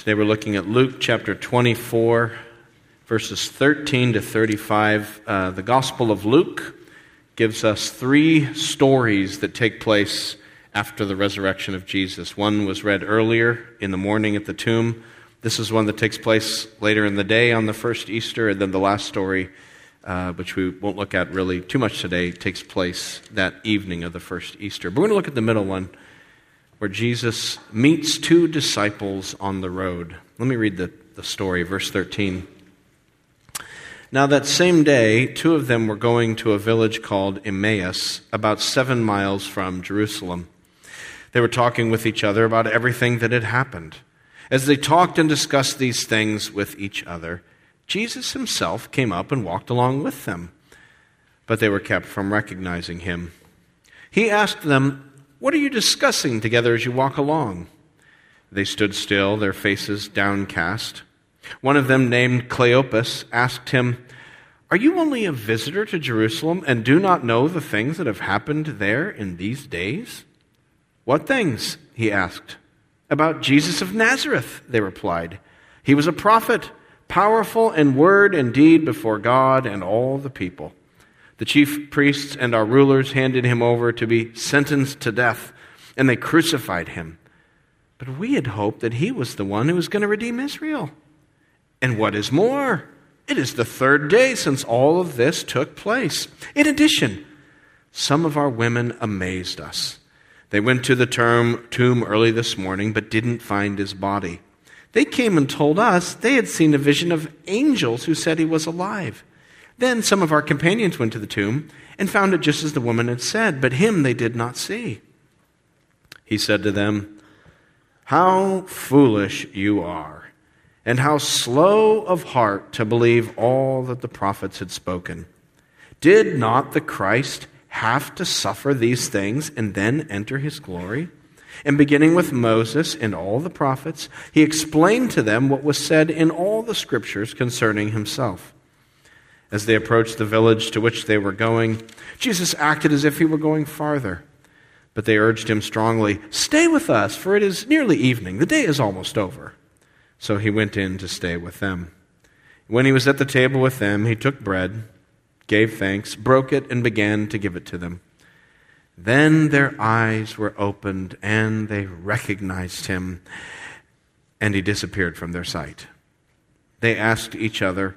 Today we're looking at Luke chapter 24, verses 13 to 35. Uh, the Gospel of Luke gives us three stories that take place after the resurrection of Jesus. One was read earlier in the morning at the tomb. This is one that takes place later in the day on the first Easter. And then the last story, uh, which we won't look at really too much today, takes place that evening of the first Easter. But we're going to look at the middle one where Jesus meets two disciples on the road. Let me read the, the story, verse 13. Now, that same day, two of them were going to a village called Emmaus, about seven miles from Jerusalem. They were talking with each other about everything that had happened. As they talked and discussed these things with each other, Jesus himself came up and walked along with them, but they were kept from recognizing him. He asked them, what are you discussing together as you walk along? They stood still, their faces downcast. One of them, named Cleopas, asked him, Are you only a visitor to Jerusalem and do not know the things that have happened there in these days? What things? he asked. About Jesus of Nazareth, they replied. He was a prophet, powerful in word and deed before God and all the people. The chief priests and our rulers handed him over to be sentenced to death, and they crucified him. But we had hoped that he was the one who was going to redeem Israel. And what is more, it is the third day since all of this took place. In addition, some of our women amazed us. They went to the term, tomb early this morning, but didn't find his body. They came and told us they had seen a vision of angels who said he was alive. Then some of our companions went to the tomb and found it just as the woman had said, but him they did not see. He said to them, How foolish you are, and how slow of heart to believe all that the prophets had spoken. Did not the Christ have to suffer these things and then enter his glory? And beginning with Moses and all the prophets, he explained to them what was said in all the scriptures concerning himself. As they approached the village to which they were going, Jesus acted as if he were going farther. But they urged him strongly, Stay with us, for it is nearly evening. The day is almost over. So he went in to stay with them. When he was at the table with them, he took bread, gave thanks, broke it, and began to give it to them. Then their eyes were opened, and they recognized him, and he disappeared from their sight. They asked each other,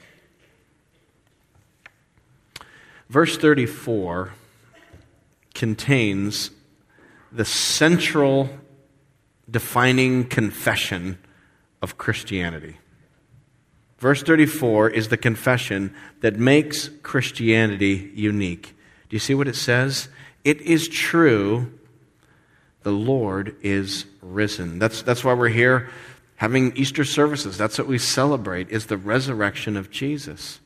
Verse 34 contains the central defining confession of Christianity. Verse 34 is the confession that makes Christianity unique. Do you see what it says? It is true, the Lord is risen. That's, that's why we're here having Easter services. That's what we celebrate, is the resurrection of Jesus.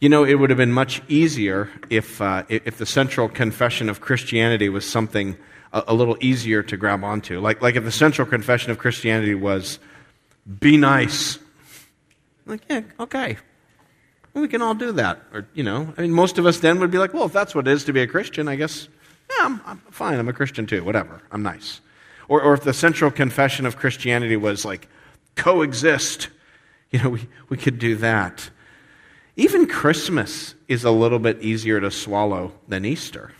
You know, it would have been much easier if, uh, if the central confession of Christianity was something a, a, little easier to grab onto. Like, like if the central confession of Christianity was, be nice. Like, yeah, okay. Well, we can all do that. Or, you know, I mean, most of us then would be like, well, if that's what it is to be a Christian, I guess, yeah, I'm, I'm fine. I'm a Christian too. Whatever. I'm nice. Or, or if the central confession of Christianity was like, coexist, you know, we, we could do that. Even Christmas is a little bit easier to swallow than Easter.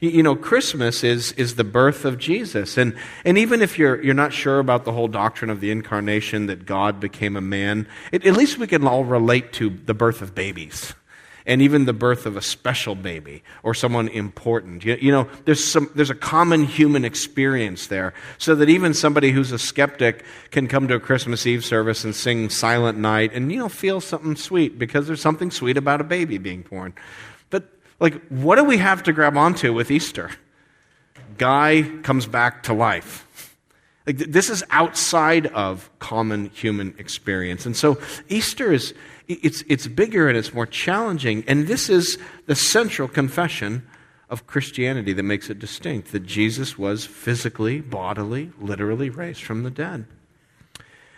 You know, Christmas is, is the birth of Jesus. And, and even if you're, you're not sure about the whole doctrine of the incarnation, that God became a man, it, at least we can all relate to the birth of babies and even the birth of a special baby or someone important. You, you, know, there's, some, there's a common human experience there, so that even somebody who's a skeptic can come to a Christmas Eve service and sing Silent Night and, you know, feel something sweet because there's something sweet about a baby being born. But, like, what do we have to grab onto with Easter? Guy comes back to life. Like, this is outside of common human experience. And so Easter is it's, it's bigger and it's more challenging. And this is the central confession of Christianity that makes it distinct that Jesus was physically, bodily, literally raised from the dead.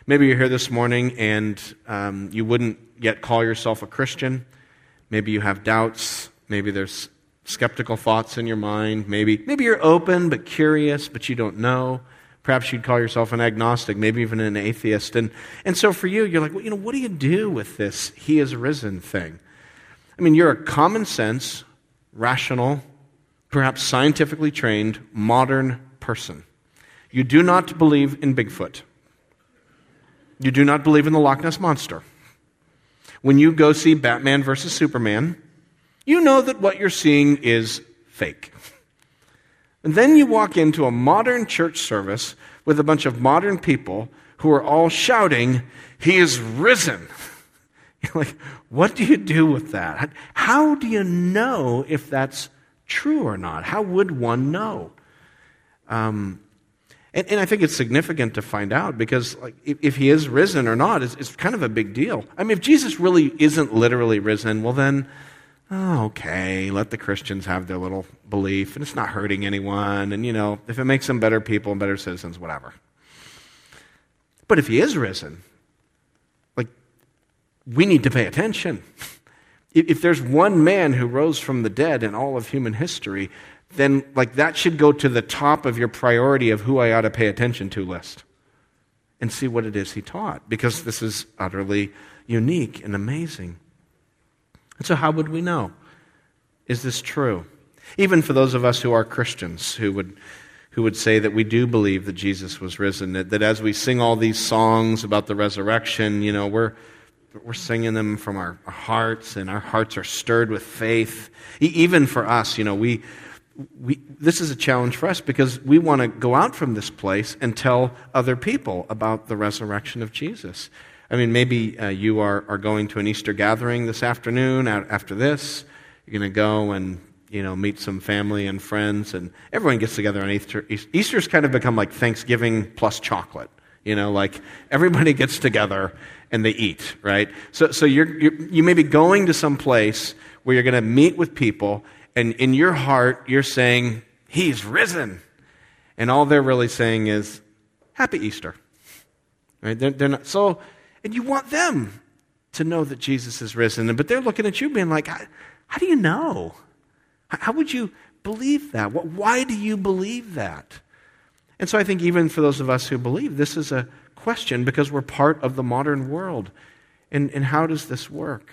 Maybe you're here this morning and um, you wouldn't yet call yourself a Christian. Maybe you have doubts. Maybe there's skeptical thoughts in your mind. Maybe, maybe you're open but curious, but you don't know. Perhaps you'd call yourself an agnostic, maybe even an atheist. And, and so for you, you're like, well, you know, what do you do with this he is risen thing? I mean, you're a common sense, rational, perhaps scientifically trained, modern person. You do not believe in Bigfoot. You do not believe in the Loch Ness Monster. When you go see Batman versus Superman, you know that what you're seeing is fake. And then you walk into a modern church service with a bunch of modern people who are all shouting, He is risen. You're like, what do you do with that? How do you know if that's true or not? How would one know? Um, and, and, I think it's significant to find out because like, if, if he is risen or not, it's, it's kind of a big deal. I mean, if Jesus really isn't literally risen, well, then oh, okay, let the Christians have their little belief, and it's not hurting anyone, and you know, if it makes them better people and better citizens, whatever. But if he is risen, like, we need to pay attention. If there's one man who rose from the dead in all of human history, then like that should go to the top of your priority of who I ought to pay attention to list and see what it is he taught because this is utterly unique and amazing. And so, how would we know? Is this true? Even for those of us who are Christians, who would, who would say that we do believe that Jesus was risen, that, that as we sing all these songs about the resurrection, you know, we're, we're singing them from our, hearts, and our hearts are stirred with faith. Even for us, you know, we, we, this is a challenge for us because we want to go out from this place and tell other people about the resurrection of Jesus. I mean, maybe uh, you are, are going to an Easter gathering this afternoon after this. You're going to go and you know meet some family and friends, and everyone gets together on Easter. Easter's kind of become like Thanksgiving plus chocolate. You know, like everybody gets together and they eat, right? So, so you're, you're you may be going to some place where you're going to meet with people, and in your heart you're saying, "He's risen," and all they're really saying is, "Happy Easter." Right? They're, they're not so and you want them to know that Jesus is risen. But they're looking at you being like, how, do you know? How would you believe that? Why do you believe that? And so I think even for those of us who believe, this is a question because we're part of the modern world. And, and how does this work?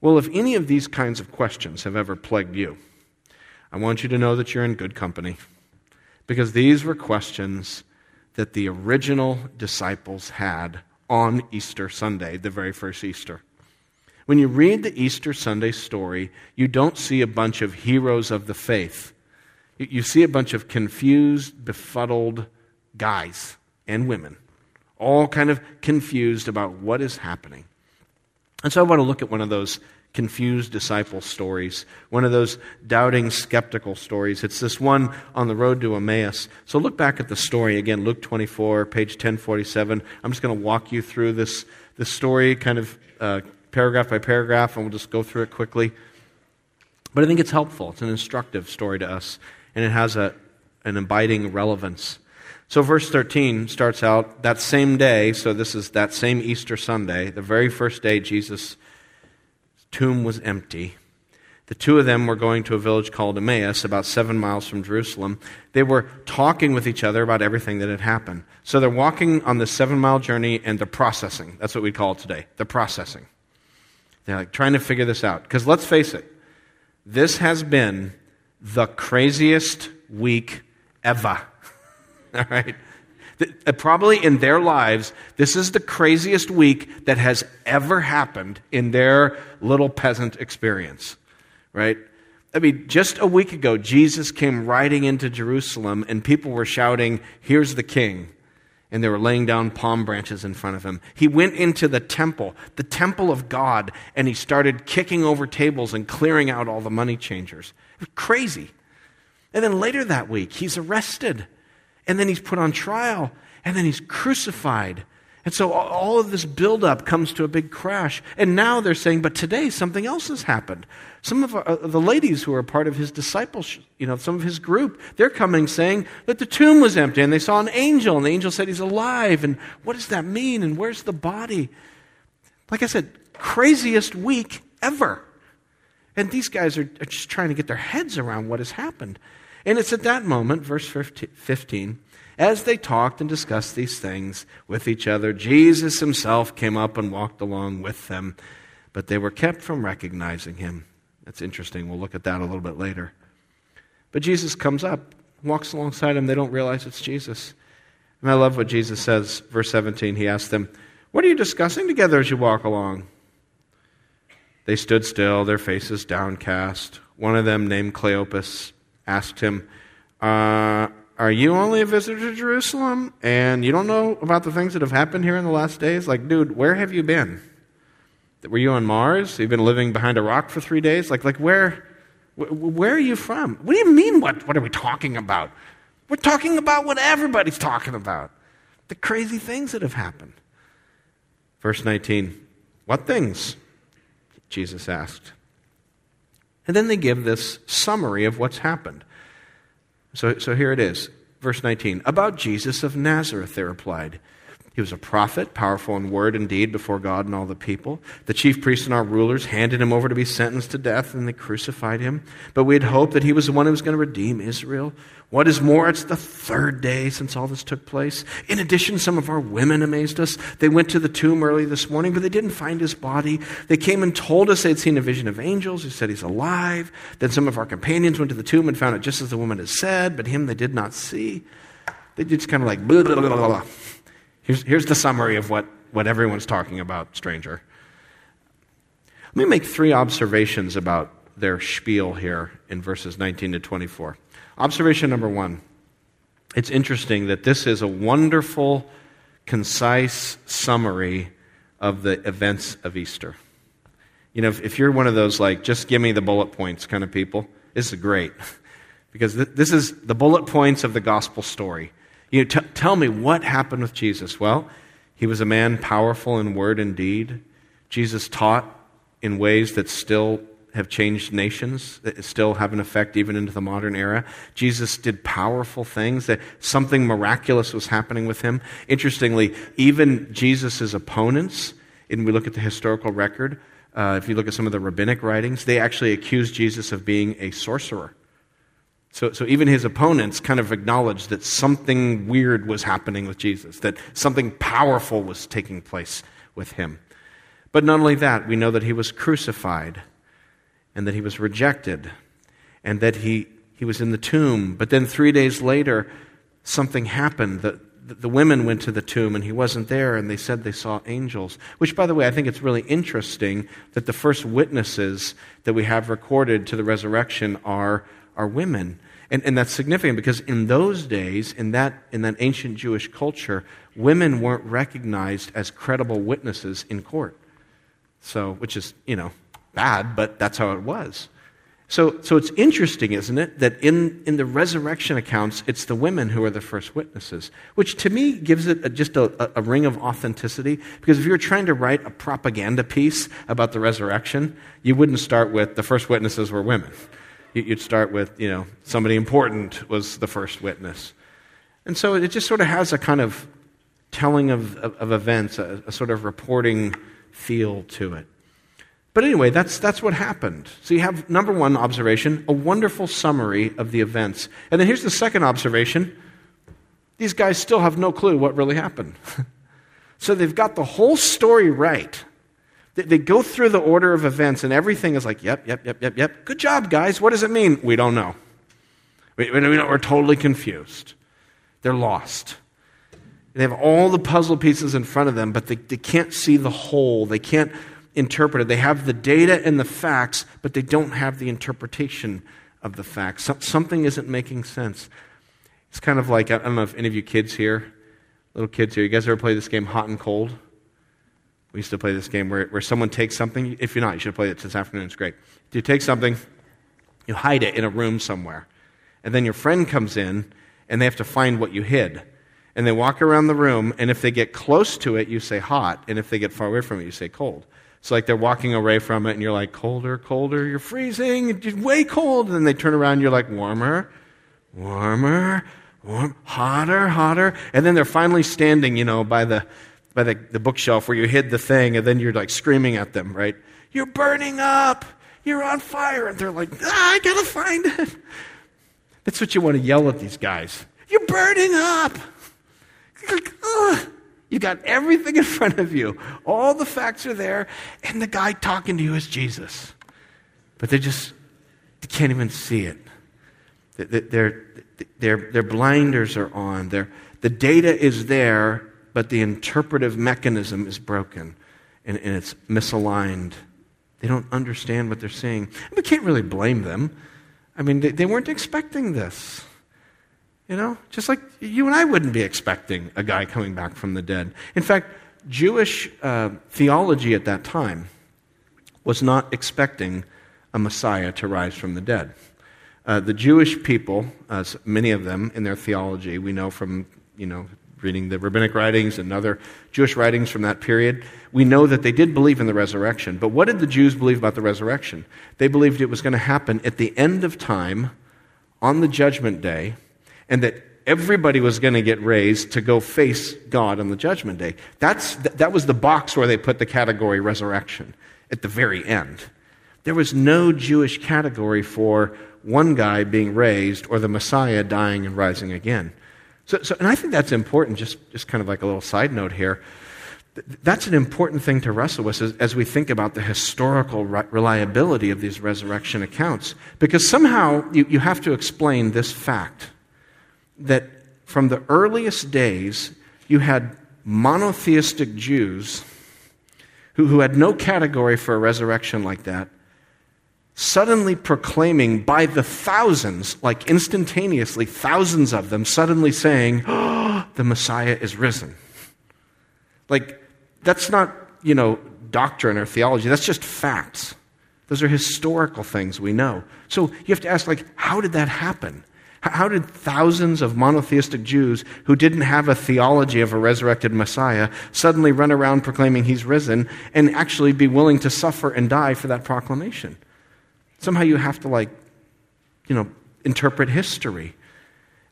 Well, if any of these kinds of questions have ever plagued you, I want you to know that you're in good company. Because these were questions that the original disciples had on Easter Sunday, the very first Easter. When you read the Easter Sunday story, you don't see a bunch of heroes of the faith. You see a bunch of confused, befuddled guys and women, all kind of confused about what is happening. And so I want to look at one of those confused disciple stories, one of those doubting, skeptical stories. It's this one on the road to Emmaus. So look back at the story again, Luke 24, page 1047. I'm just going to walk you through this, this story, kind of uh, paragraph by paragraph, and we'll just go through it quickly. But I think it's helpful. It's an instructive story to us, and it has a, an abiding relevance. So, verse 13 starts out that same day, so this is that same Easter Sunday, the very first day Jesus tomb was empty. The two of them were going to a village called Emmaus, about seven miles from Jerusalem. They were talking with each other about everything that had happened. So they're walking on this seven mile journey and they're processing. That's what we call it today. They're processing. They're like trying to figure this out. Because let's face it, this has been the craziest week ever. All right? Uh, probably in their lives, this is the craziest week that has ever happened in their little peasant experience, right? I mean, just a week ago, Jesus came riding into Jerusalem and people were shouting, Here's the king. And they were laying down palm branches in front of him. He went into the temple, the temple of God, and he started kicking over tables and clearing out all the money changers. It was crazy. And then later that week, he's arrested And then he's put on trial. And then he's crucified. And so all of this buildup comes to a big crash. And now they're saying, but today something else has happened. Some of our, uh, the ladies who are part of his discipleship, you know, some of his group, they're coming saying that the tomb was empty and they saw an angel and the angel said he's alive. And what does that mean? And where's the body? Like I said, craziest week ever. And these guys are, are just trying to get their heads around what has happened. And it's at that moment, verse 15, as they talked and discussed these things with each other, Jesus himself came up and walked along with them, but they were kept from recognizing him. That's interesting. We'll look at that a little bit later. But Jesus comes up, walks alongside them. They don't realize it's Jesus. And I love what Jesus says, verse 17. He asks them, What are you discussing together as you walk along? They stood still, their faces downcast. One of them, named Cleopas, asked him, uh, Are you only a visitor to Jerusalem and you don't know about the things that have happened here in the last days? Like, dude, where have you been? Were you on Mars? You've been living behind a rock for three days? Like, like where, where are you from? What do you mean, what, what are we talking about? We're talking about what everybody's talking about the crazy things that have happened. Verse 19 What things? Jesus asked. And then they give this summary of what's happened. So, so here it is. Verse 19. About Jesus of Nazareth, they replied. He was a prophet, powerful in word and deed before God and all the people. The chief priests and our rulers handed him over to be sentenced to death, and they crucified him. But we had hoped that he was the one who was going to redeem Israel. What is more, it's the third day since all this took place. In addition, some of our women amazed us. They went to the tomb early this morning, but they didn't find his body. They came and told us they'd seen a vision of angels who said he's alive. Then some of our companions went to the tomb and found it just as the woman had said, but him they did not see. They just kind of like blah, blah, blah, blah, blah. Here's, here's the summary of what, what everyone's talking about, stranger. Let me make three observations about their spiel here in verses 19 to 24. Observation number one it's interesting that this is a wonderful, concise summary of the events of Easter. You know, if, if, you're one of those, like, just give me the bullet points kind of people, this is great. because th- this is the bullet points of the gospel story. You know, t- tell me what happened with Jesus. Well, he was a man powerful in word and deed. Jesus taught in ways that still have changed nations, that still have an effect even into the modern era. Jesus did powerful things, that something miraculous was happening with him. Interestingly, even Jesus' opponents, and we look at the historical record, uh, if you look at some of the rabbinic writings, they actually accuse Jesus of being a sorcerer. So, so even his opponents kind of acknowledged that something weird was happening with Jesus, that something powerful was taking place with him. But not only that, we know that he was crucified and that he was rejected and that he, he was in the tomb. But then three days later, something happened. The, the women went to the tomb and he wasn't there, and they said they saw angels. Which, by the way, I think it's really interesting that the first witnesses that we have recorded to the resurrection are are women. And, and that's significant because in those days, in that, in that ancient Jewish culture, women weren't recognized as credible witnesses in court. So, which is, you know, bad, but that's how it was. So, so it's interesting, isn't it, that in, in the resurrection accounts, it's the women who are the first witnesses, which to me gives it a, just a, a ring of authenticity. Because if you were trying to write a propaganda piece about the resurrection, you wouldn't start with the first witnesses were women you'd start with, you know, somebody important was the first witness. And so it just sort of has a kind of telling of, of, of events, a, a, sort of reporting feel to it. But anyway, that's, that's what happened. So you have number one observation, a wonderful summary of the events. And then here's the second observation these guys still have no clue what really happened. so they've got the whole story right. They go through the order of events, and everything is like, yep, yep, yep, yep, yep. Good job, guys. What does it mean? We don't know. We, we're totally confused. They're lost. They have all the puzzle pieces in front of them, but they, they can't see the whole. They can't interpret it. They have the data and the facts, but they don't have the interpretation of the facts. something isn't making sense. It's kind of like I don't know if any of you kids here, little kids here, you guys ever play this game Hot and Cold? We used to play this game where, where someone takes something. If you're not, you should play it this afternoon. It's great. You take something, you hide it in a room somewhere. And then your friend comes in and they have to find what you hid. And they walk around the room, and if they get close to it, you say hot, and if they get far away from it, you say cold. So, like, they're walking away from it, and you're like, colder, colder, you're freezing, you're way cold. And then they turn around, and you're like, warmer, warmer, warm, hotter, hotter. And then they're finally standing, you know, by the, by the, the bookshelf where you hid the thing, and then you're like screaming at them, right? You're burning up! You're on fire! And they're like, ah, I gotta find it. That's what you want to yell at these guys. You're burning up! You got everything in front of you. All the facts are there, and the guy talking to you is Jesus. But they just they can't even see it. Their, their, their blinders are on. Their, the data is there, but the interpretive mechanism is broken and, and it's misaligned. They don't understand what they're seeing. We can't really blame them. I mean, they, they weren't expecting this. You know, just like you and I wouldn't be expecting a guy coming back from the dead. In fact, Jewish uh, theology at that time was not expecting a Messiah to rise from the dead. Uh, the Jewish people, uh, many of them in their theology, we know from you know reading the rabbinic writings and other Jewish writings from that period, we know that they did believe in the resurrection. But what did the Jews believe about the resurrection? They believed it was going to happen at the end of time, on the judgment day, and that everybody was going to get raised to go face God on the judgment day. That's, that was the box where they put the category resurrection at the very end. There was no Jewish category for one guy being raised or the Messiah dying and rising again. So, so, and I think that's important, just, just kind of like a little side note here. That's an important thing to wrestle with as, as we think about the historical re- reliability of these resurrection accounts. Because somehow you, you have to explain this fact that from the earliest days, you had monotheistic Jews who, who had no category for a resurrection like that, suddenly proclaiming by the thousands, like instantaneously, thousands of them suddenly saying, oh, the Messiah is risen. Like, that's not, you know, doctrine or theology, that's just facts. Those are historical things we know. So you have to ask, like, how did that happen? How did thousands of monotheistic Jews who didn't have a theology of a resurrected Messiah suddenly run around proclaiming he's risen and actually be willing to suffer and die for that proclamation? Somehow you have to, like, you know, interpret history.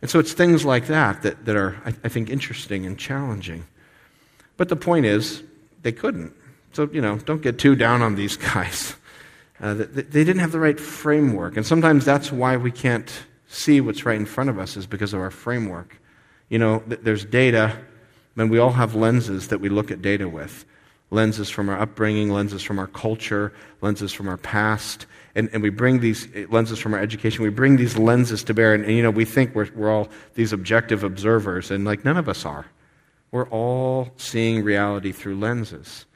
And so it's things like that that, that are, I, I think, interesting and challenging. But the point is, they couldn't. So, you know, don't get too down on these guys. Uh, they, they didn't have the right framework. And sometimes that's why we can't see what's right in front of us is because of our framework. You know, there's data, and we all have lenses that we look at data with lenses from our upbringing, lenses from our culture, lenses from our past. And, and we bring these eh, lenses from our education, we bring these lenses to bear. And, and, you know, we think we're, we're all these objective observers, and like none of us are. We're all seeing reality through lenses.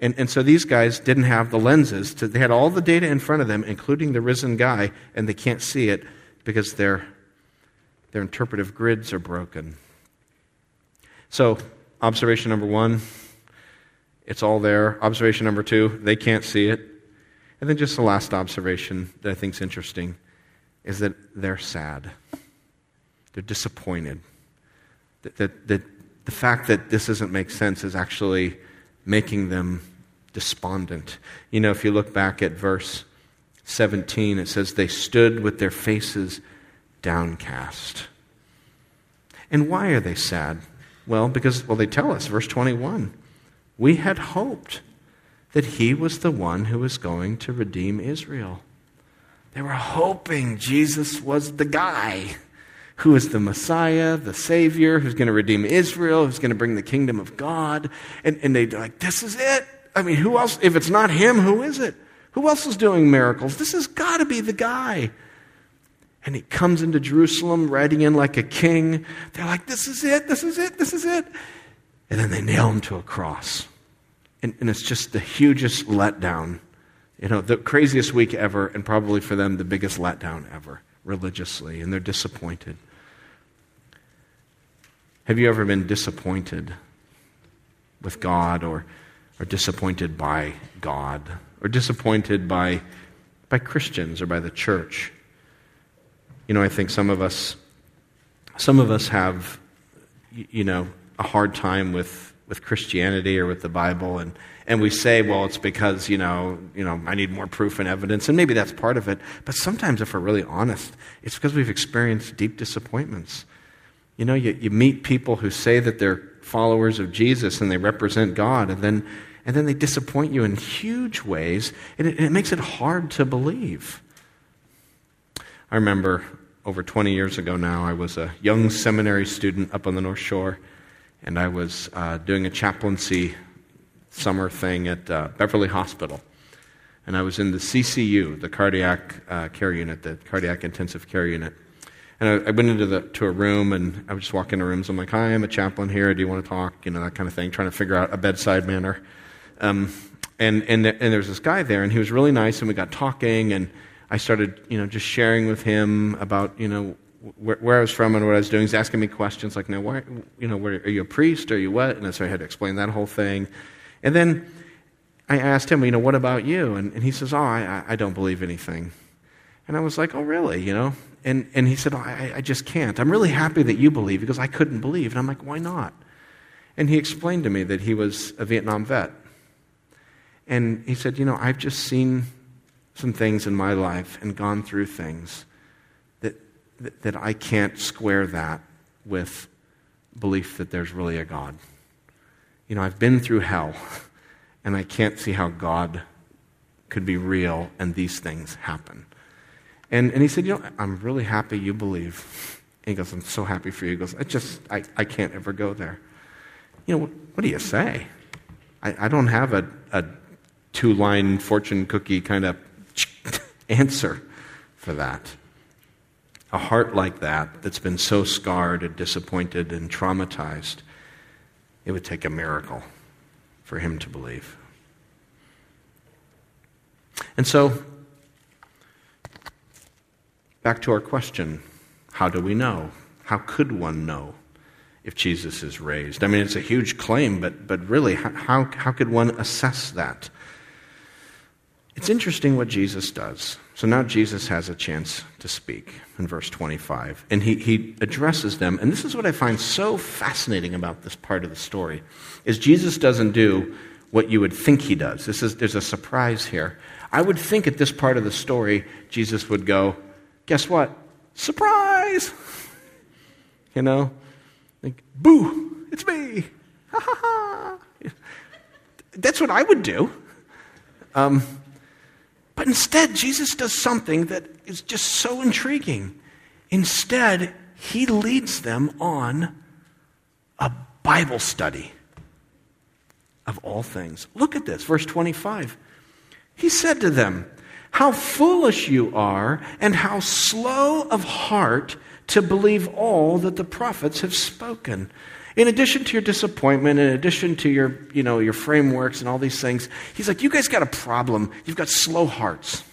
And, and so these guys didn't have the lenses. To, they had all the data in front of them, including the risen guy, and they can't see it because their, their interpretive grids are broken. So, observation number one, it's all there. Observation number two, they can't see it. And then just the last observation that I think is interesting is that they're sad. They're disappointed. That, that, that the fact that this doesn't make sense is actually making them despondent. You know, if you look back at verse 17, it says, They stood with their faces downcast. And why are they sad? Well, because, well, they tell us, verse 21, we had hoped that he was the one who was going to redeem Israel. They were hoping Jesus was the guy who is the Messiah, the Savior, who's going to redeem Israel, who's going to bring the kingdom of God. And, and they're like, this is it. I mean, who else? If it's not him, who is it? Who else is doing miracles? This has got to be the guy. And he comes into Jerusalem riding in like a king. They're like, this is it, this is it, this is it. And then they nail him to a cross. And, and it's just the hugest letdown. You know, the craziest week ever, and probably for them, the biggest letdown ever, religiously. And they're disappointed. Have you ever been disappointed with God or, or disappointed by God? or disappointed by, by Christians or by the church. You know, I think some of us some of us have, you know, a hard time with, with Christianity or with the Bible, and, and we say, well, it's because, you know, you know, I need more proof and evidence, and maybe that's part of it. But sometimes, if we're really honest, it's because we've experienced deep disappointments. You know, you, you meet people who say that they're followers of Jesus and they represent God, and then, and then they disappoint you in huge ways, and it, and it makes it hard to believe. I remember over 20 years ago now, I was a young seminary student up on the North Shore, and I was uh, doing a chaplaincy summer thing at uh, Beverly Hospital. And I was in the CCU, the cardiac uh, care unit, the cardiac intensive care unit. And I, I, went into the, to a room, and I would just walk into rooms. I'm like, "Hi, I'm a chaplain here. Do you want to talk?" You know, that kind of thing, trying to figure out a bedside manner. Um, and and and there was this guy there, and he was really nice, and we got talking, and I started, you know, just sharing with him about, you know, where, where, I was from and what I was doing. He's asking me questions like, now, why, you know, where, are you a priest? Are you what? And so I had to explain that whole thing. And then I asked him, you know, what about you? And, and he says, oh, I, I don't believe anything. And I was like, oh, really? You know? And, and he said, oh, I, I just can't. I'm really happy that you believe because I couldn't believe. And I'm like, why not? And he explained to me that he was a Vietnam vet. And he said, you know, I've just seen some things in my life and gone through things that I can't square that with belief that there's really a God. You know, I've been through hell, and I can't see how God could be real and these things happen. And, and he said, You know, I'm really happy you believe. And he goes, I'm so happy for you. He goes, I just, I, I can't ever go there. You know, what, what do you say? I, I don't have a, a two line fortune cookie kind of answer for that. A heart like that, that's been so scarred and disappointed and traumatized, it would take a miracle for him to believe. And so, back to our question how do we know? How could one know if Jesus is raised? I mean, it's a huge claim, but, but really, how, how could one assess that? It's interesting what Jesus does. So now Jesus has a chance to speak in verse 25. And he, he addresses them. And this is what I find so fascinating about this part of the story is Jesus doesn't do what you would think he does. This is, there's a surprise here. I would think at this part of the story, Jesus would go, guess what? Surprise! You know? Like, boo, it's me. Ha ha ha. That's what I would do. Um, but instead, Jesus does something that is just so intriguing. Instead, he leads them on a Bible study of all things. Look at this, verse 25. He said to them, How foolish you are, and how slow of heart to believe all that the prophets have spoken. In addition to your disappointment, in addition to your, you know, your frameworks and all these things, he's like, you guys got a problem. You've got slow hearts.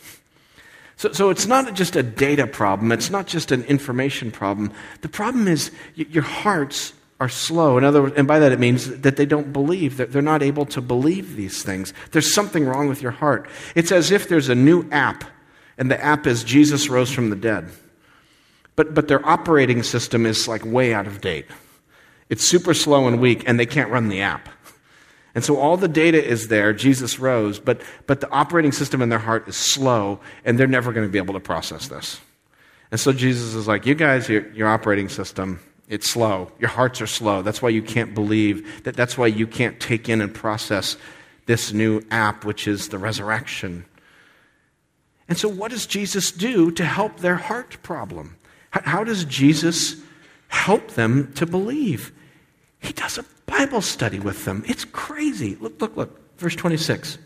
So, so it's not just a data problem. It's not just an information problem. The problem is your hearts are slow. In other words, and by that it means that they don't believe. That they're not able to believe these things. There's something wrong with your heart. It's as if there's a new app, and the app is Jesus rose from the dead. But, but their operating system is like way out of date. It's super slow and weak, and they can't run the app. And so all the data is there, Jesus rose, but, but the operating system in their heart is slow, and they're never going to be able to process this. And so Jesus is like, You guys, your, your operating system, it's slow. Your hearts are slow. That's why you can't believe. That, that's why you can't take in and process this new app, which is the resurrection. And so, what does Jesus do to help their heart problem? How, how does Jesus help them to believe? He does a Bible study with them. It's crazy. Look, look, look. Verse 26.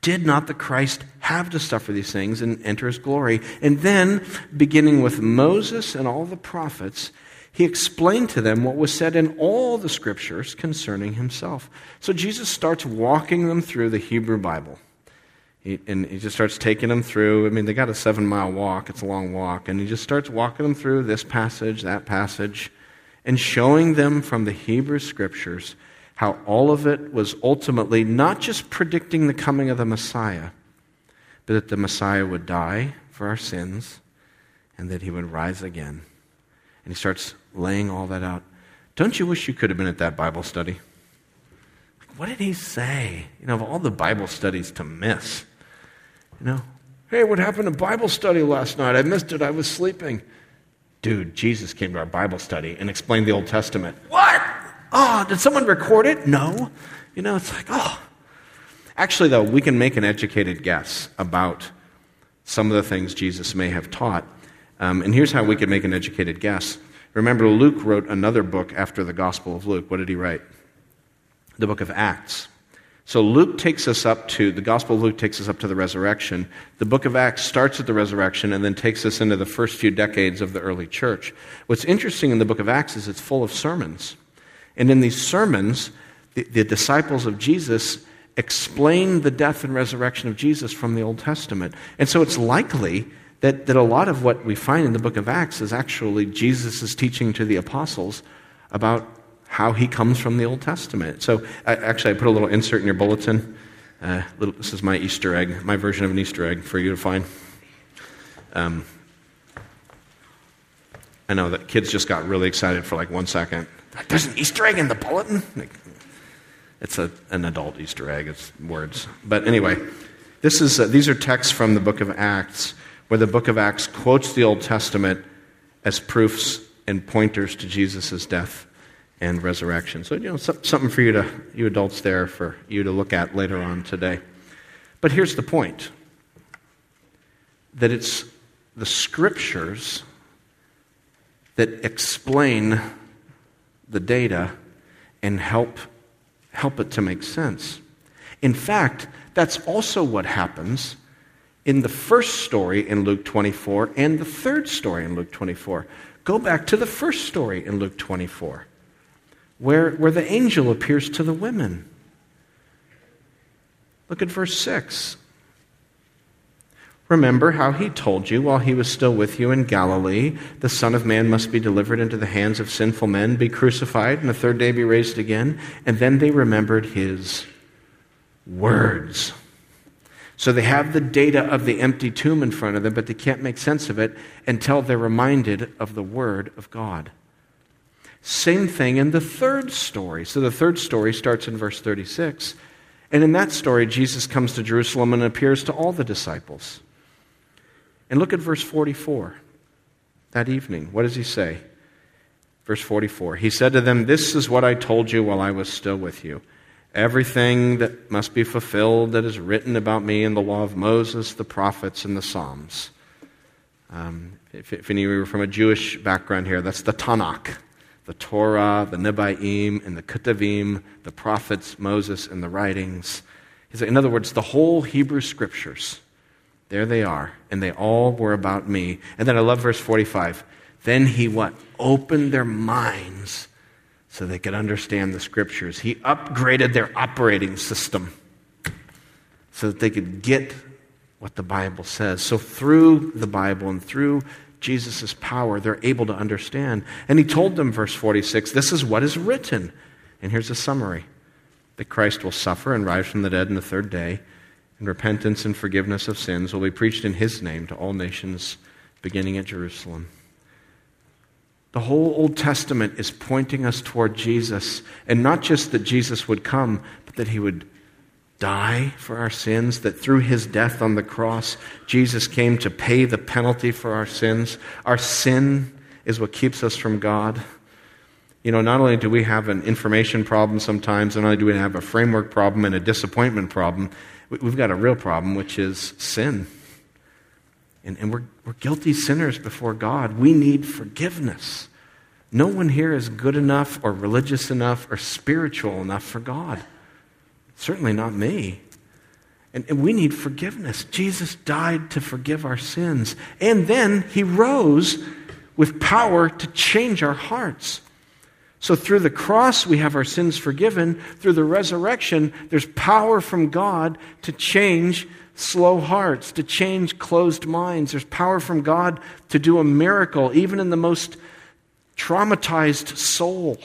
Did not the Christ have to suffer these things and enter his glory? And then, beginning with Moses and all the prophets, he explained to them what was said in all the scriptures concerning himself. So Jesus starts walking them through the Hebrew Bible. He, and he just starts taking them through. I mean, they got a seven mile walk, it's a long walk. And he just starts walking them through this passage, that passage and showing them from the Hebrew scriptures how all of it was ultimately not just predicting the coming of the Messiah, but that the Messiah would die for our sins and that he would rise again. And he starts laying all that out. Don't you wish you could have been at that Bible study? What did he say? You know, of all the Bible studies to miss, you know, hey, what happened to Bible study last night? I missed it. I was sleeping. Dude, Jesus came to our Bible study and explained the Old Testament. What? Oh, did someone record it? No. You know, it's like, oh. Actually, though, we can make an educated guess about some of the things Jesus may have taught. Um, and here's how we can make an educated guess. Remember, Luke wrote another book after the Gospel of Luke. What did he write? The book of Acts. So Luke takes us up to, the Gospel of Luke takes us up to the resurrection. The book of Acts starts at the resurrection and then takes us into the first few decades of the early church. What's interesting in the book of Acts is it's full of sermons. And in these sermons, the, the disciples of Jesus explain the death and resurrection of Jesus from the Old Testament. And so it's likely that, that a lot of what we find in the book of Acts is actually Jesus' teaching to the apostles about how he comes from the Old Testament. So, actually, I put a little insert in your bulletin. Uh, little, this is my Easter egg, my version of an Easter egg for you to find. Um, I know that kids just got really excited for like one second. There's an Easter egg in the bulletin? It's a, an adult Easter egg, it's words. But anyway, this is, uh, these are texts from the book of Acts, where the book of Acts quotes the Old Testament as proofs and pointers to Jesus' death and resurrection. So, you know, something for you to, you adults there, for you to look at later on today. But here's the point that it's the scriptures that explain the data and help, help it to make sense. In fact, that's also what happens in the first story in Luke 24 and the third story in Luke 24. Go back to the first story in Luke 24 where, where the angel appears to the women. Look at verse 6. Remember how he told you while he was still with you in Galilee, the Son of Man must be delivered into the hands of sinful men, be crucified, and the third day be raised again. And then they remembered his words. So they have the data of the empty tomb in front of them, but they can't make sense of it until they're reminded of the Word of God. Same thing in the third story. So the third story starts in verse 36. And in that story, Jesus comes to Jerusalem and appears to all the disciples. And look at verse 44. That evening, what does he say? Verse 44 He said to them, This is what I told you while I was still with you. Everything that must be fulfilled that is written about me in the law of Moses, the prophets, and the Psalms. Um, if, if any of you are from a Jewish background here, that's the Tanakh the Torah, the Nevi'im, and the Ketuvim, the prophets, Moses, and the writings. In other words, the whole Hebrew scriptures, there they are, and they all were about me. And then I love verse 45. Then he what? Opened their minds so they could understand the scriptures. He upgraded their operating system so that they could get what the Bible says. So through the Bible and through Jesus' power, they're able to understand. And he told them, verse 46, this is what is written. And here's a summary that Christ will suffer and rise from the dead in the third day, and repentance and forgiveness of sins will be preached in his name to all nations, beginning at Jerusalem. The whole Old Testament is pointing us toward Jesus, and not just that Jesus would come, but that he would die for our sins, that through his death on the cross, Jesus came to pay the penalty for our sins. Our sin is what keeps us from God. You know, not only do we have an information problem sometimes, not only do we have a framework problem and a disappointment problem, we've got a real problem, which is sin. And, and we're, we're guilty sinners before God. We need forgiveness. No one here is good enough or religious enough or spiritual enough for God. Certainly not me. And, and, we need forgiveness. Jesus died to forgive our sins. And then he rose with power to change our hearts. So through the cross, we have our sins forgiven. Through the resurrection, there's power from God to change slow hearts, to change closed minds. There's power from God to do a miracle, even in the most traumatized soul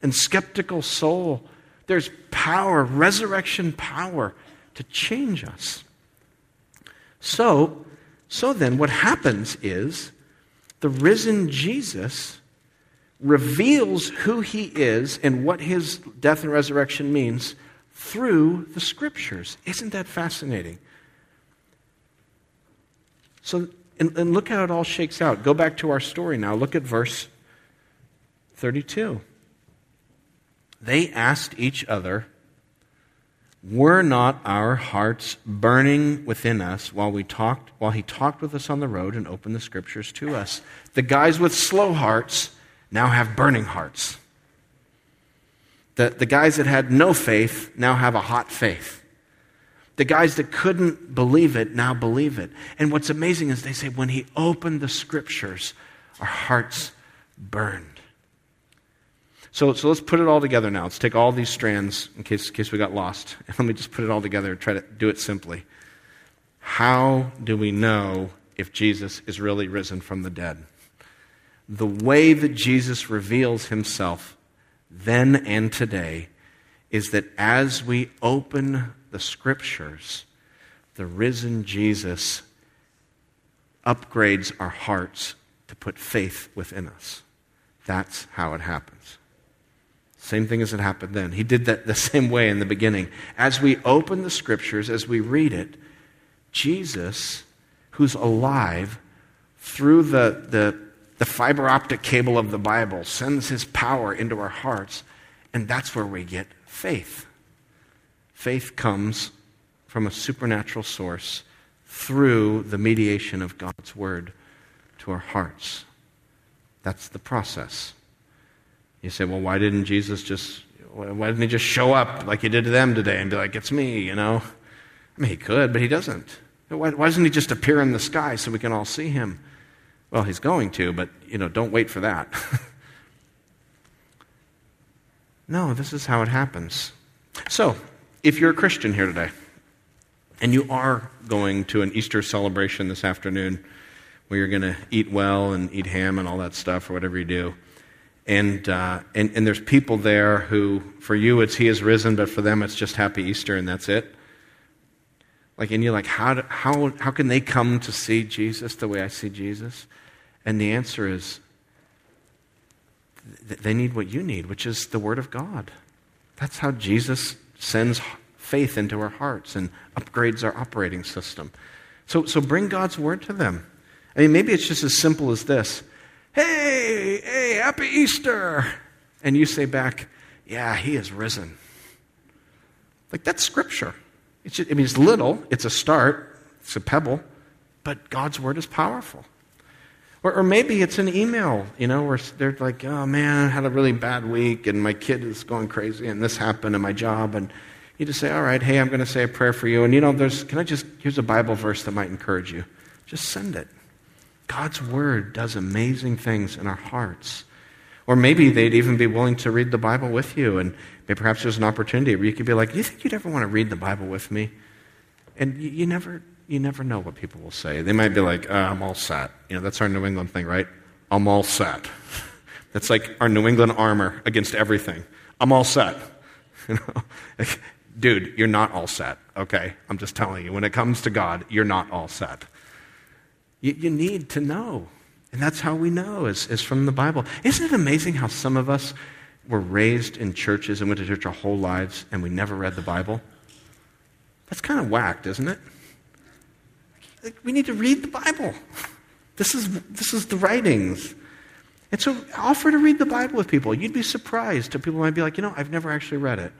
and skeptical soul. There's power, resurrection power to change us. So, so then what happens is the risen Jesus reveals who he is and what his death and resurrection means through the scriptures. Isn't that fascinating? So, and, and, look how it all shakes out. Go back to our story now. Look at verse 32. They asked each other, Were not our hearts burning within us while we talked while he talked with us on the road and opened the scriptures to us? The guys with slow hearts now have burning hearts. The, the guys that had no faith now have a hot faith. The guys that couldn't believe it now believe it. And what's amazing is they say, when he opened the scriptures, our hearts burned. So, so let's put it all together now. Let's take all these strands in case, in case we got lost. And let me just put it all together and try to do it simply. How do we know if Jesus is really risen from the dead? The way that Jesus reveals himself then and today is that as we open the scriptures, the risen Jesus upgrades our hearts to put faith within us. That's how it happens. Same thing as it happened then. He did that the same way in the beginning. As we open the scriptures, as we read it, Jesus, who's alive through the, the, the fiber optic cable of the Bible, sends his power into our hearts, and that's where we get faith. Faith comes from a supernatural source through the mediation of God's Word to our hearts. That's the process. You say, well, why didn't Jesus just, why didn't he just show up like he did to them today and be like, it's me, you know? I mean, he could, but he doesn't. Why, why doesn't he just appear in the sky so we can all see him? Well, he's going to, but, you know, don't wait for that. no, this is how it happens. So, if you're a Christian here today, and you are going to an Easter celebration this afternoon where you're going to eat well and eat ham and all that stuff or whatever you do, and, uh, and, and there's people there who, for you, it's He is risen, but for them, it's just Happy Easter and that's it. Like, and you're like, how, do, how, how can they come to see Jesus the way I see Jesus? And the answer is, they need what you need, which is the Word of God. That's how Jesus sends faith into our hearts and upgrades our operating system. So, so bring God's word to them. I mean, maybe it's just as simple as this Hey, hey, happy Easter. And you say back, Yeah, he is risen. Like, that's scripture. It's just, I mean, it's little, it's a start, it's a pebble, but God's word is powerful. Or, or, maybe it's an email, you know, where they're like, oh man, I had a really bad week and my kid is going crazy and this happened in my job. And you just say, all right, hey, I'm going to say a prayer for you. And you know, there's, can I just, here's a Bible verse that might encourage you. Just send it. God's word does amazing things in our hearts. Or maybe they'd even be willing to read the Bible with you. And maybe perhaps there's an opportunity where you could be like, do you think you'd ever want to read the Bible with me? And you, you never you never know what people will say. They might be like, uh, I'm all set. You know, that's our New England thing, right? I'm all set. That's like our New England armor against everything. I'm all set. You know? Dude, you're not all set, okay? I'm just telling you. When it comes to God, you're not all set. You, you need to know. And that's how we know, is, is from the Bible. Isn't it amazing how some of us were raised in churches and went to church our whole lives and we never read the Bible? That's kind of whacked, isn't it? we need to read the Bible. This is, this is the writings. And so offer to read the Bible with people. You'd be surprised. People might be like, you know, I've never actually read it.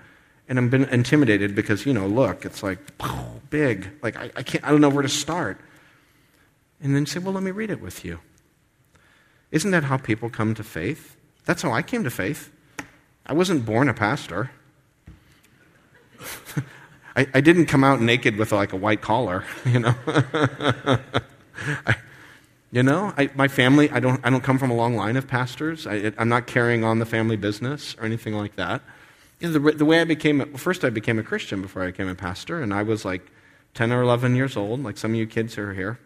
And I'm been intimidated because, you know, look, it's like big. Like I, I can't I don't know where to start. And then say, well, let me read it with you. Isn't that how people come to faith? That's how I came to faith. I wasn't born a pastor. I, I didn't come out naked with like a white collar, you know. I, you know, I, my family, I don't, I don't come from a long line of pastors. I, am not carrying on the family business or anything like that. You know, the, the way I became, well, first I became a Christian before I became a pastor, and I was like 10 or 11 years old, like some of you kids who are here.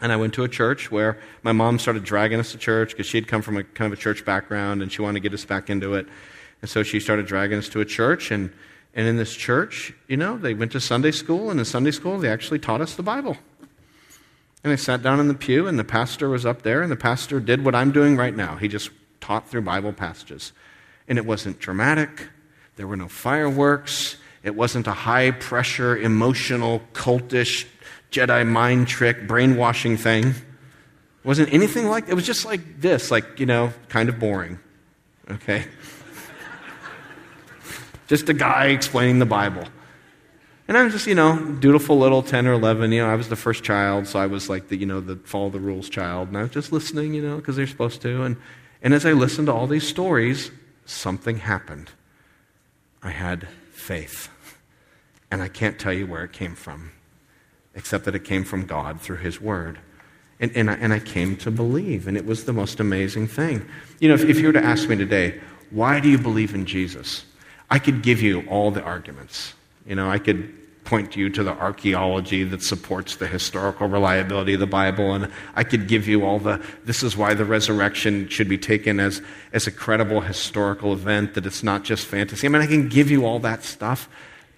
And I went to a church where my mom started dragging us to church because she had come from a kind of a church background and she wanted to get us back into it. And so she started dragging us to a church, and and in this church, you know, they went to Sunday school, and in Sunday school, they actually taught us the Bible. And I sat down in the pew, and the pastor was up there, and the pastor did what I'm doing right now. He just taught through Bible passages. And it wasn't dramatic, there were no fireworks, it wasn't a high pressure, emotional, cultish, Jedi mind trick, brainwashing thing. It wasn't anything like it was just like this, like, you know, kind of boring. Okay? just a guy explaining the Bible. And I was just, you know, dutiful little 10 or 11. You know, I was the first child, so I was like the, you know, the follow the rules child. And I was just listening, you know, because they're supposed to. And, and as I listened to all these stories, something happened. I had faith. And I can't tell you where it came from, except that it came from God through His Word. And, and, I, and I came to believe, and it was the most amazing thing. You know, if, if you were to ask me today, why do you believe in Jesus? I could give you all the arguments. You know, I could point you to the archaeology that supports the historical reliability of the Bible. And I could give you all the, this is why the resurrection should be taken as, as a credible historical event, that it's not just fantasy. I mean, I can give you all that stuff,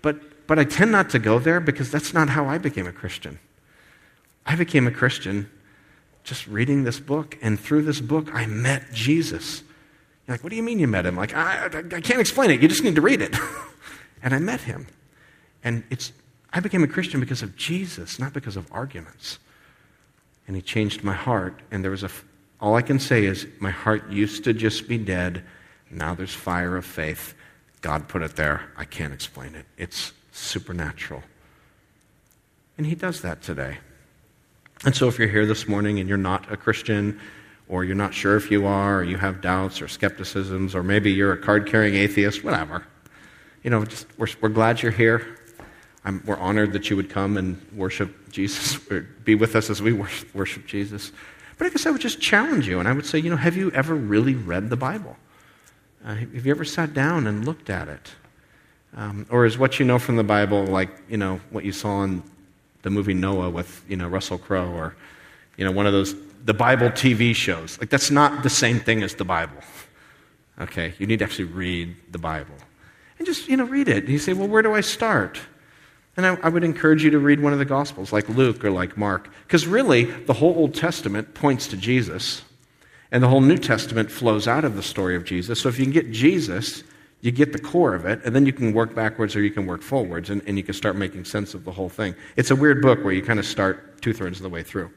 but, but I tend not to go there because that's not how I became a Christian. I became a Christian just reading this book, and through this book, I met Jesus. You're like, what do you mean you met him? Like, I, I, I can't explain it. You just need to read it. and I met him. And it's I became a Christian because of Jesus, not because of arguments. And he changed my heart. And there was a, all I can say is my heart used to just be dead. Now there's fire of faith. God put it there. I can't explain it. It's supernatural. And he does that today. And so if you're here this morning and you're not a Christian, or you're not sure if you are, or you have doubts or skepticisms, or maybe you're a card carrying atheist, whatever, you know, just, we're, we're glad you're here. I'm, we're honored that you would come and worship Jesus, or be with us as we worship, Jesus. But I guess I would just challenge you, and I would say, you know, have you ever really read the Bible? Uh, have you ever sat down and looked at it? Um, or is what you know from the Bible like, you know, what you saw in the movie Noah with, you know, Russell Crowe, or, you know, one of those, the Bible TV shows? Like, that's not the same thing as the Bible. Okay? You need to actually read the Bible. And just, you know, read it. And you say, well, where do I start? And I, I, would encourage you to read one of the Gospels, like Luke or like Mark, because really, the whole Old Testament points to Jesus, and the whole New Testament flows out of the story of Jesus. So if you can get Jesus, you get the core of it, and then you can work backwards or you can work forwards, and, and you can start making sense of the whole thing. It's a weird book where you kind of start two thirds of the way through.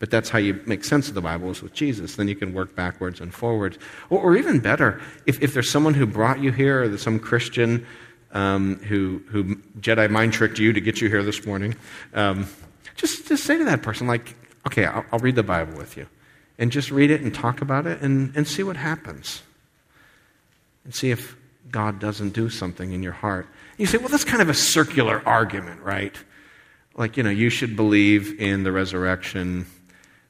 But that's how you make sense of the Bible is with Jesus. Then you can work backwards and forwards. Or, or even better, if, if there's someone who brought you here, or there's some Christian um, who, who Jedi mind tricked you to get you here this morning, um, just, just say to that person, like, okay, I'll, I'll, read the Bible with you. And just read it and talk about it and, and see what happens. And see if God doesn't do something in your heart. You say, well, that's kind of a circular argument, right? Like, you know, you should believe in the resurrection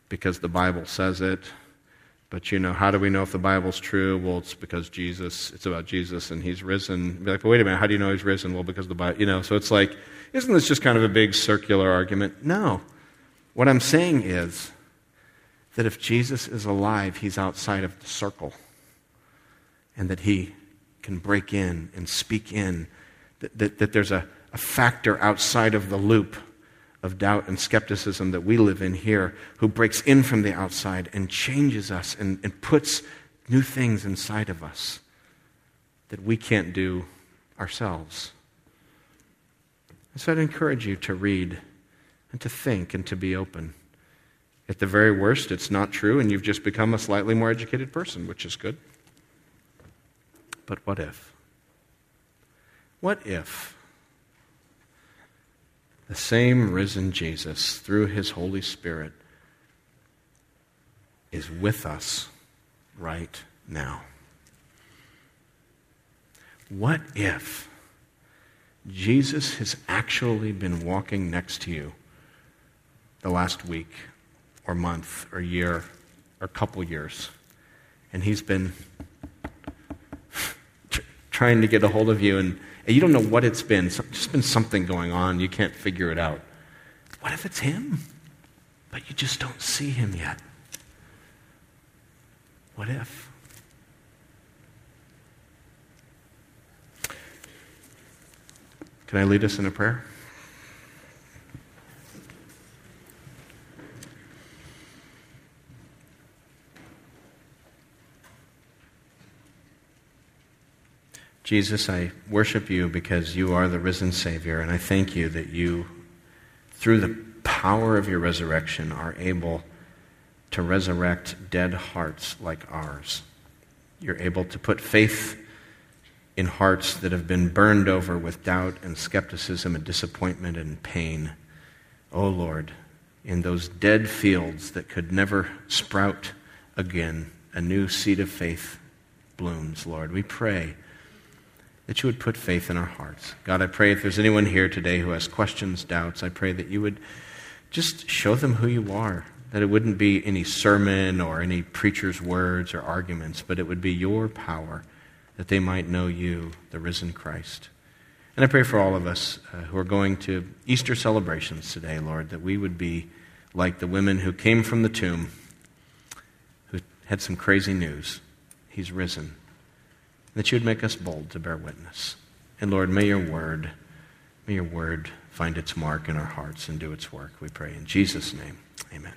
because the Bible says it. But you know, how do we know if the Bible's true? Well, it's because Jesus, it's about Jesus and he's risen. Be like, but wait a minute, how do you know he's risen? Well, because the Bible, you know, so it's like, isn't this just kind of a big circular argument? No. What I'm saying is that if Jesus is alive, he's outside of the circle. And that he can break in and speak in, that, that, that there's a, a factor outside of the loop of doubt and skepticism that we live in here, who breaks in from the outside and changes us and, and puts new things inside of us that we can't do ourselves. So I'd encourage you to read and to think and to be open. At the very worst, it's not true, and you've just become a slightly more educated person, which is good. But what if? What if the same risen Jesus, through his Holy Spirit, is with us right now. What if Jesus has actually been walking next to you the last week or month or year or couple years, and he's been trying to get a hold of you and and you don't know what it's been. It's just been something going on. You can't figure it out. What if it's him? But you just don't see him yet. What if? Can I lead us in a prayer? Jesus, I worship you because you are the risen Savior, and I thank you that you, through the power of your resurrection, are able to resurrect dead hearts like ours. You're able to put faith in hearts that have been burned over with doubt and skepticism and disappointment and pain. Oh Lord, in those dead fields that could never sprout again, a new seed of faith blooms, Lord. We pray that you would put faith in our hearts. God, I pray if there's anyone here today who has questions, doubts, I pray that you would just show them who you are. That it wouldn't be any sermon or any preacher's words or arguments, but it would be your power that they might know you, the risen Christ. And I pray for all of us uh, who are going to Easter celebrations today, Lord, that we would be like the women who came from the tomb, who had some crazy news. He's risen. That you would make us bold to bear witness. And Lord, may your word, may your word find its mark in our hearts and do its work. We pray in Jesus' name. Amen.